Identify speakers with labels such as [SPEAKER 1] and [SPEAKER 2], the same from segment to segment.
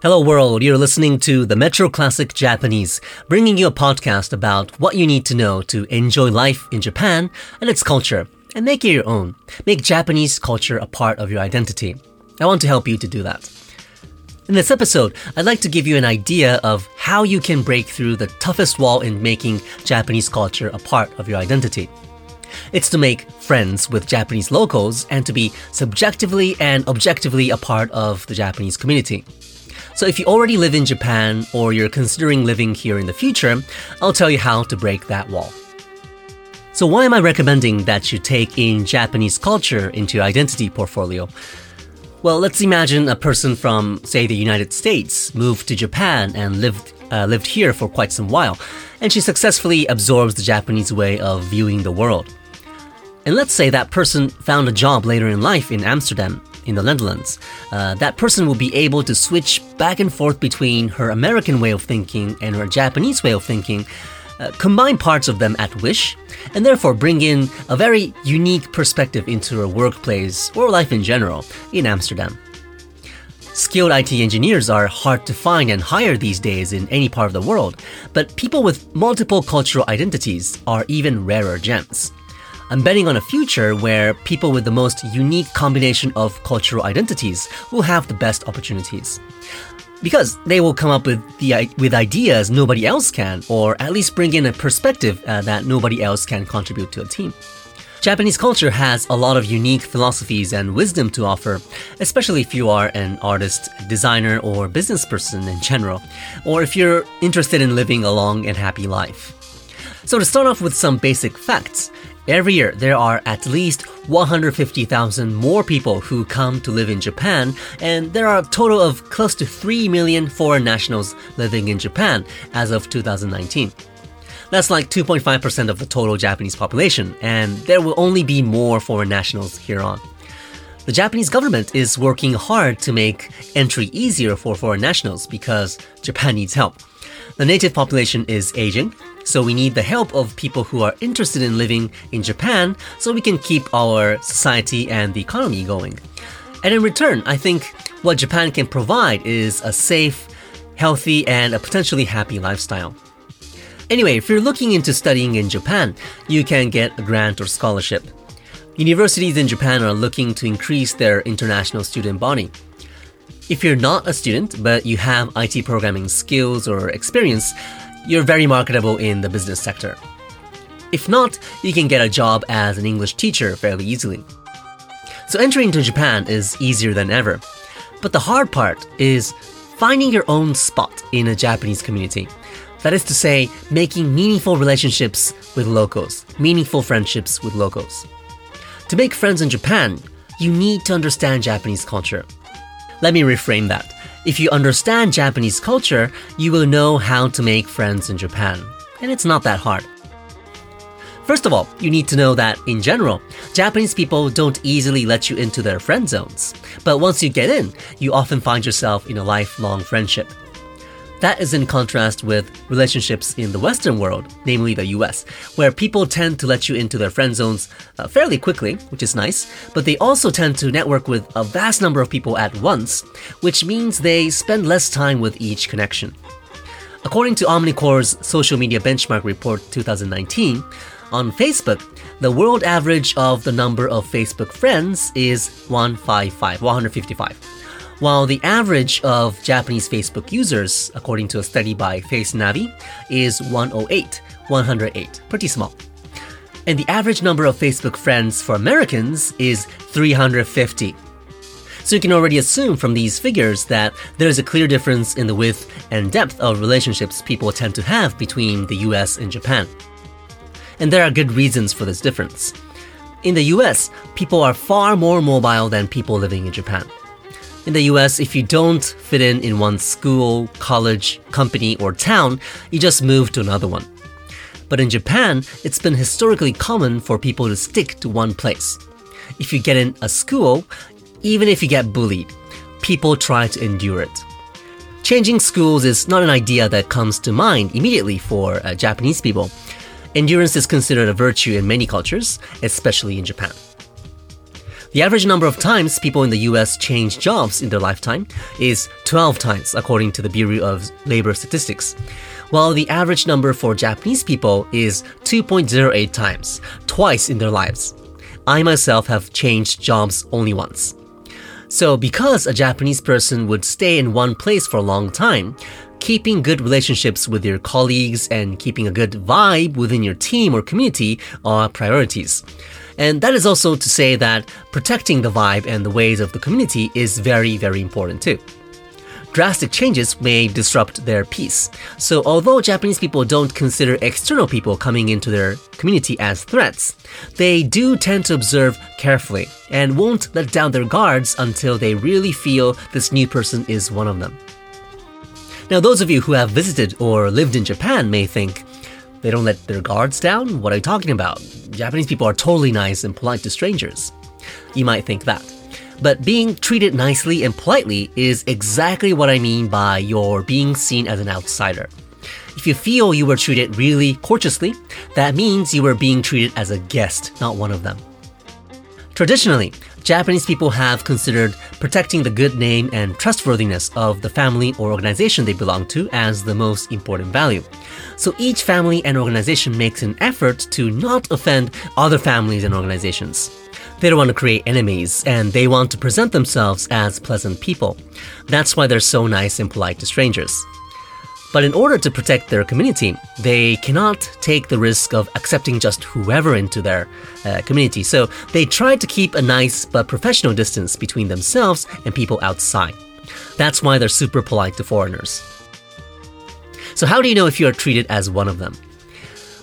[SPEAKER 1] Hello world, you're listening to the Metro Classic Japanese, bringing you a podcast about what you need to know to enjoy life in Japan and its culture, and make it your own. Make Japanese culture a part of your identity. I want to help you to do that. In this episode, I'd like to give you an idea of how you can break through the toughest wall in making Japanese culture a part of your identity. It's to make friends with Japanese locals and to be subjectively and objectively a part of the Japanese community. So if you already live in Japan or you're considering living here in the future, I'll tell you how to break that wall. So why am I recommending that you take in Japanese culture into your identity portfolio? Well, let's imagine a person from, say, the United States moved to Japan and lived uh, lived here for quite some while, and she successfully absorbs the Japanese way of viewing the world. And let's say that person found a job later in life in Amsterdam in the Netherlands, uh, that person will be able to switch back and forth between her American way of thinking and her Japanese way of thinking, uh, combine parts of them at wish, and therefore bring in a very unique perspective into her workplace or life in general in Amsterdam. Skilled IT engineers are hard to find and hire these days in any part of the world, but people with multiple cultural identities are even rarer gems. I'm betting on a future where people with the most unique combination of cultural identities will have the best opportunities. Because they will come up with the with ideas nobody else can, or at least bring in a perspective uh, that nobody else can contribute to a team. Japanese culture has a lot of unique philosophies and wisdom to offer, especially if you are an artist, designer, or business person in general, or if you're interested in living a long and happy life. So, to start off with some basic facts, Every year, there are at least 150,000 more people who come to live in Japan, and there are a total of close to 3 million foreign nationals living in Japan as of 2019. That's like 2.5% of the total Japanese population, and there will only be more foreign nationals here on. The Japanese government is working hard to make entry easier for foreign nationals because Japan needs help. The native population is aging, so we need the help of people who are interested in living in Japan so we can keep our society and the economy going. And in return, I think what Japan can provide is a safe, healthy, and a potentially happy lifestyle. Anyway, if you're looking into studying in Japan, you can get a grant or scholarship. Universities in Japan are looking to increase their international student body. If you're not a student, but you have IT programming skills or experience, you're very marketable in the business sector. If not, you can get a job as an English teacher fairly easily. So entering into Japan is easier than ever. But the hard part is finding your own spot in a Japanese community. That is to say, making meaningful relationships with locals, meaningful friendships with locals. To make friends in Japan, you need to understand Japanese culture. Let me reframe that. If you understand Japanese culture, you will know how to make friends in Japan. And it's not that hard. First of all, you need to know that, in general, Japanese people don't easily let you into their friend zones. But once you get in, you often find yourself in a lifelong friendship. That is in contrast with relationships in the Western world, namely the US, where people tend to let you into their friend zones uh, fairly quickly, which is nice, but they also tend to network with a vast number of people at once, which means they spend less time with each connection. According to Omnicore's Social Media Benchmark Report 2019, on Facebook, the world average of the number of Facebook friends is 155, 155 while the average of Japanese Facebook users, according to a study by FaceNavi, is 108, 108, pretty small. And the average number of Facebook friends for Americans is 350. So you can already assume from these figures that there's a clear difference in the width and depth of relationships people tend to have between the US and Japan. And there are good reasons for this difference. In the US, people are far more mobile than people living in Japan. In the US, if you don't fit in in one school, college, company, or town, you just move to another one. But in Japan, it's been historically common for people to stick to one place. If you get in a school, even if you get bullied, people try to endure it. Changing schools is not an idea that comes to mind immediately for uh, Japanese people. Endurance is considered a virtue in many cultures, especially in Japan. The average number of times people in the US change jobs in their lifetime is 12 times, according to the Bureau of Labor Statistics. While the average number for Japanese people is 2.08 times, twice in their lives. I myself have changed jobs only once. So, because a Japanese person would stay in one place for a long time, keeping good relationships with your colleagues and keeping a good vibe within your team or community are priorities. And that is also to say that protecting the vibe and the ways of the community is very, very important too drastic changes may disrupt their peace. So, although Japanese people don't consider external people coming into their community as threats, they do tend to observe carefully and won't let down their guards until they really feel this new person is one of them. Now, those of you who have visited or lived in Japan may think, they don't let their guards down? What are you talking about? Japanese people are totally nice and polite to strangers. You might think that. But being treated nicely and politely is exactly what I mean by your being seen as an outsider. If you feel you were treated really courteously, that means you were being treated as a guest, not one of them. Traditionally, Japanese people have considered protecting the good name and trustworthiness of the family or organization they belong to as the most important value. So each family and organization makes an effort to not offend other families and organizations. They don't want to create enemies, and they want to present themselves as pleasant people. That's why they're so nice and polite to strangers. But in order to protect their community, they cannot take the risk of accepting just whoever into their uh, community. So they try to keep a nice but professional distance between themselves and people outside. That's why they're super polite to foreigners. So, how do you know if you are treated as one of them?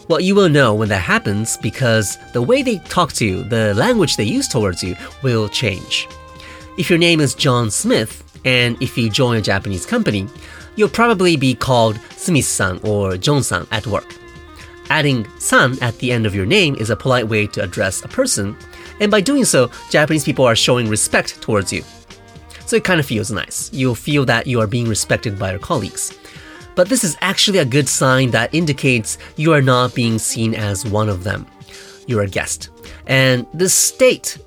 [SPEAKER 1] Well, you will know when that happens because the way they talk to you, the language they use towards you, will change. If your name is John Smith, and if you join a Japanese company, you'll probably be called Smith-san or John-san at work. Adding san at the end of your name is a polite way to address a person, and by doing so, Japanese people are showing respect towards you. So it kind of feels nice. You'll feel that you are being respected by your colleagues but this is actually a good sign that indicates you are not being seen as one of them. You're a guest. And this state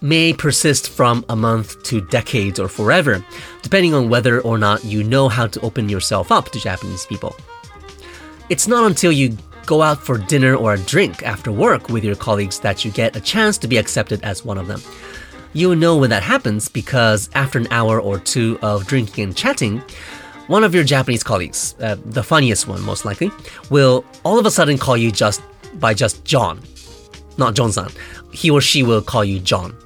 [SPEAKER 1] may persist from a month to decades or forever, depending on whether or not you know how to open yourself up to Japanese people. It's not until you go out for dinner or a drink after work with your colleagues that you get a chance to be accepted as one of them. You'll know when that happens because after an hour or two of drinking and chatting, one of your Japanese colleagues, uh, the funniest one most likely, will all of a sudden call you just by just John, not John-san. He or she will call you John.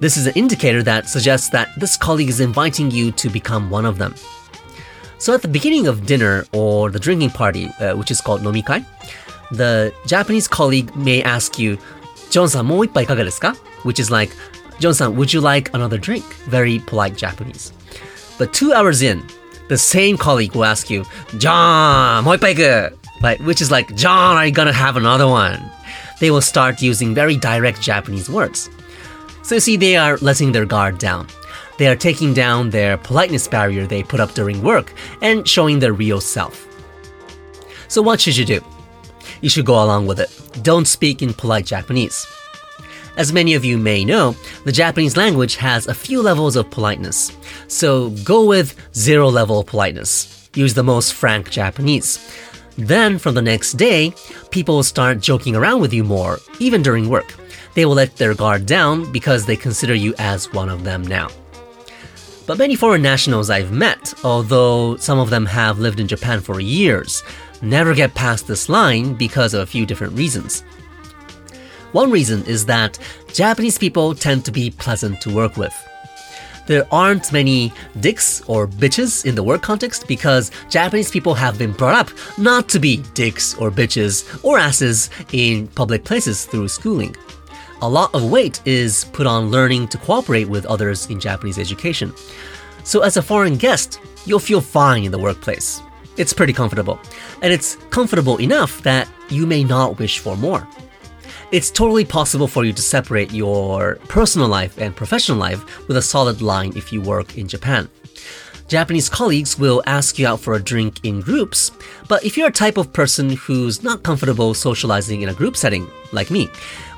[SPEAKER 1] This is an indicator that suggests that this colleague is inviting you to become one of them. So, at the beginning of dinner or the drinking party, uh, which is called nomikai, the Japanese colleague may ask you, John-san, mo ippai kaga desu ka? Which is like, John-san, would you like another drink? Very polite Japanese. But two hours in, the same colleague will ask you, John, mo ippai which is like, John, are you gonna have another one? They will start using very direct Japanese words. So you see, they are letting their guard down. They are taking down their politeness barrier they put up during work and showing their real self. So what should you do? You should go along with it. Don't speak in polite Japanese. As many of you may know, the Japanese language has a few levels of politeness. So go with zero level politeness. Use the most frank Japanese. Then, from the next day, people will start joking around with you more, even during work. They will let their guard down because they consider you as one of them now. But many foreign nationals I've met, although some of them have lived in Japan for years, never get past this line because of a few different reasons. One reason is that Japanese people tend to be pleasant to work with. There aren't many dicks or bitches in the work context because Japanese people have been brought up not to be dicks or bitches or asses in public places through schooling. A lot of weight is put on learning to cooperate with others in Japanese education. So, as a foreign guest, you'll feel fine in the workplace. It's pretty comfortable, and it's comfortable enough that you may not wish for more it's totally possible for you to separate your personal life and professional life with a solid line if you work in Japan. Japanese colleagues will ask you out for a drink in groups, but if you're a type of person who's not comfortable socializing in a group setting, like me,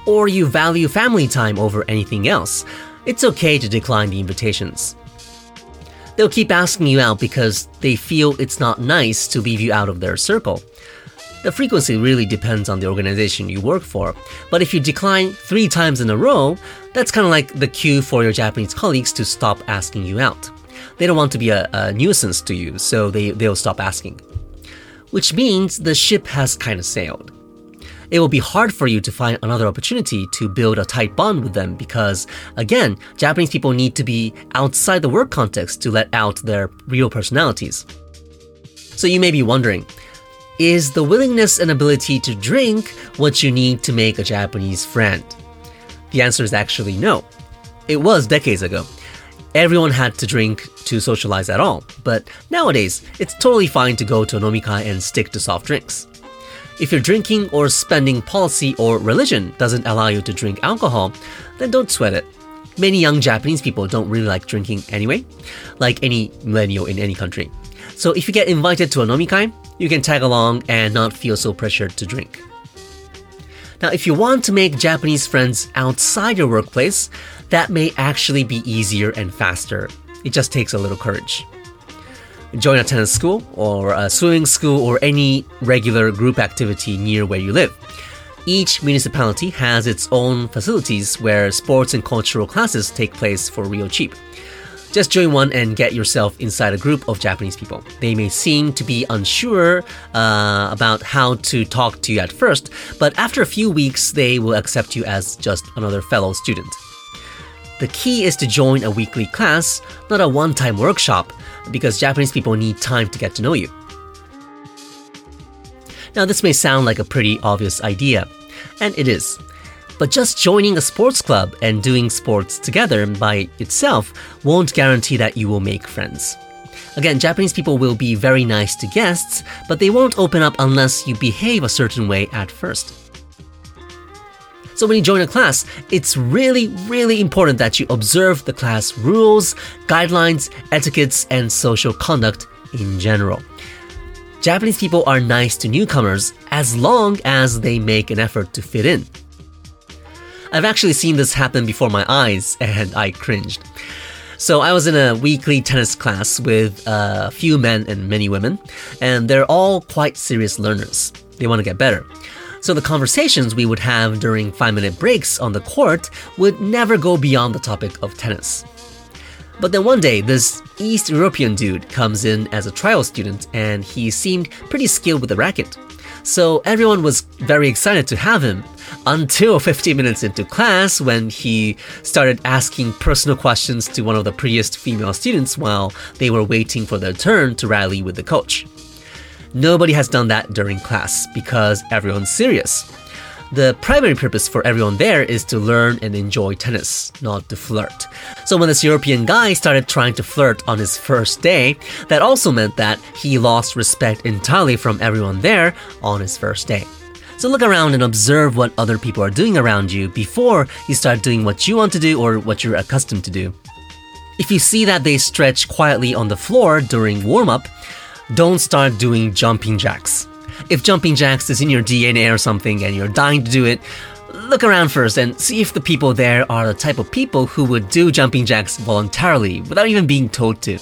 [SPEAKER 1] or you value family time over anything else, it's okay to decline the invitations. They'll keep asking you out because they feel it's not nice to leave you out of their circle. The frequency really depends on the organization you work for, but if you decline three times in a row, that's kind of like the cue for your Japanese colleagues to stop asking you out. They don't want to be a, a nuisance to you, so they, they'll stop asking. Which means the ship has kind of sailed it will be hard for you to find another opportunity to build a tight bond with them because, again, Japanese people need to be outside the work context to let out their real personalities. So you may be wondering, is the willingness and ability to drink what you need to make a Japanese friend? The answer is actually no. It was decades ago. Everyone had to drink to socialize at all, but nowadays, it's totally fine to go to a nomikai and stick to soft drinks. If your drinking or spending policy or religion doesn't allow you to drink alcohol, then don't sweat it. Many young Japanese people don't really like drinking anyway, like any millennial in any country. So if you get invited to a nomikai, you can tag along and not feel so pressured to drink. Now, if you want to make Japanese friends outside your workplace, that may actually be easier and faster. It just takes a little courage join a tennis school or a swimming school or any regular group activity near where you live. Each municipality has its own facilities where sports and cultural classes take place for real cheap. Just join one and get yourself inside a group of Japanese people. They may seem to be unsure uh, about how to talk to you at first, but after a few weeks, they will accept you as just another fellow student. The key is to join a weekly class, not a one time workshop, because Japanese people need time to get to know you. Now, this may sound like a pretty obvious idea, and it is. But just joining a sports club and doing sports together by itself won't guarantee that you will make friends. Again, Japanese people will be very nice to guests, but they won't open up unless you behave a certain way at first. So when you join a class, it's really, really important that you observe the class rules, guidelines, etiquettes, and social conduct in general. Japanese people are nice to newcomers as long as they make an effort to fit in. I've actually seen this happen before my eyes and I cringed. So I was in a weekly tennis class with a few men and many women, and they're all quite serious learners. They want to get better. So the conversations we would have during five minute breaks on the court would never go beyond the topic of tennis. But then one day, this East European dude comes in as a trial student and he seemed pretty skilled with the racket. So everyone was very excited to have him until 15 minutes into class when he started asking personal questions to one of the prettiest female students while they were waiting for their turn to rally with the coach. Nobody has done that during class because everyone's serious. The primary purpose for everyone there is to learn and enjoy tennis, not to flirt. So when this European guy started trying to flirt on his first day, that also meant that he lost respect entirely from everyone there on his first day. So look around and observe what other people are doing around you before you start doing what you want to do or what you're accustomed to do. If you see that they stretch quietly on the floor during warm up, don't start doing jumping jacks. If jumping jacks is in your DNA or something and you're dying to do it, look around first and see if the people there are the type of people who would do jumping jacks voluntarily without even being told to.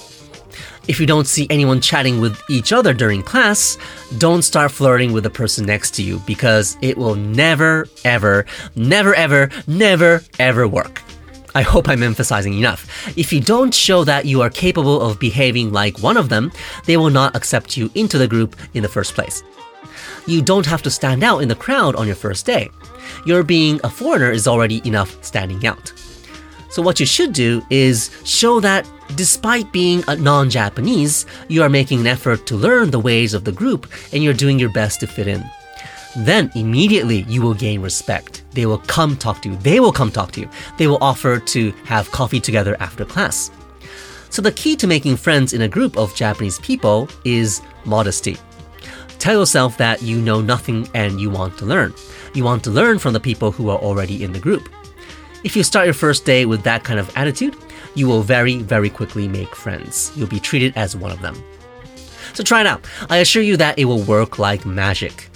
[SPEAKER 1] If you don't see anyone chatting with each other during class, don't start flirting with the person next to you because it will never, ever, never, ever, never, ever work. I hope I'm emphasizing enough. If you don't show that you are capable of behaving like one of them, they will not accept you into the group in the first place. You don't have to stand out in the crowd on your first day. Your being a foreigner is already enough standing out. So, what you should do is show that despite being a non Japanese, you are making an effort to learn the ways of the group and you're doing your best to fit in then immediately you will gain respect. They will come talk to you. They will come talk to you. They will offer to have coffee together after class. So, the key to making friends in a group of Japanese people is modesty. Tell yourself that you know nothing and you want to learn. You want to learn from the people who are already in the group. If you start your first day with that kind of attitude, you will very, very quickly make friends. You'll be treated as one of them. So try it out. I assure you that it will work like magic.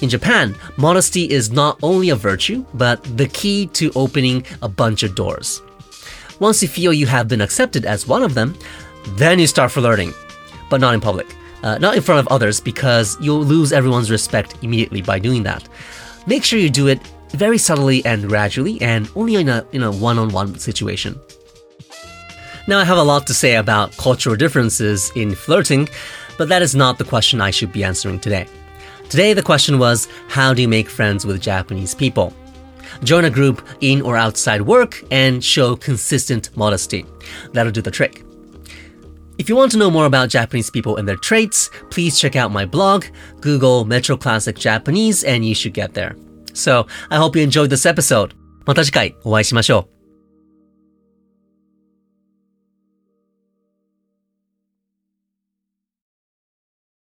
[SPEAKER 1] In Japan, modesty is not only a virtue, but the key to opening a bunch of doors. Once you feel you have been accepted as one of them, then you start flirting, but not in public. Uh, not in front of others because you'll lose everyone's respect immediately by doing that. Make sure you do it very subtly and gradually and only in a in a one-on-one situation. Now I have a lot to say about cultural differences in flirting, but that is not the question I should be answering today. Today the question was how do you make friends with Japanese people? Join a group in or outside work and show consistent modesty. That'll do the trick. If you want to know more about Japanese people and their traits, please check out my blog, Google Metro Classic Japanese, and you should get there. So, I hope you enjoyed this episode. また次回お会いしましょう。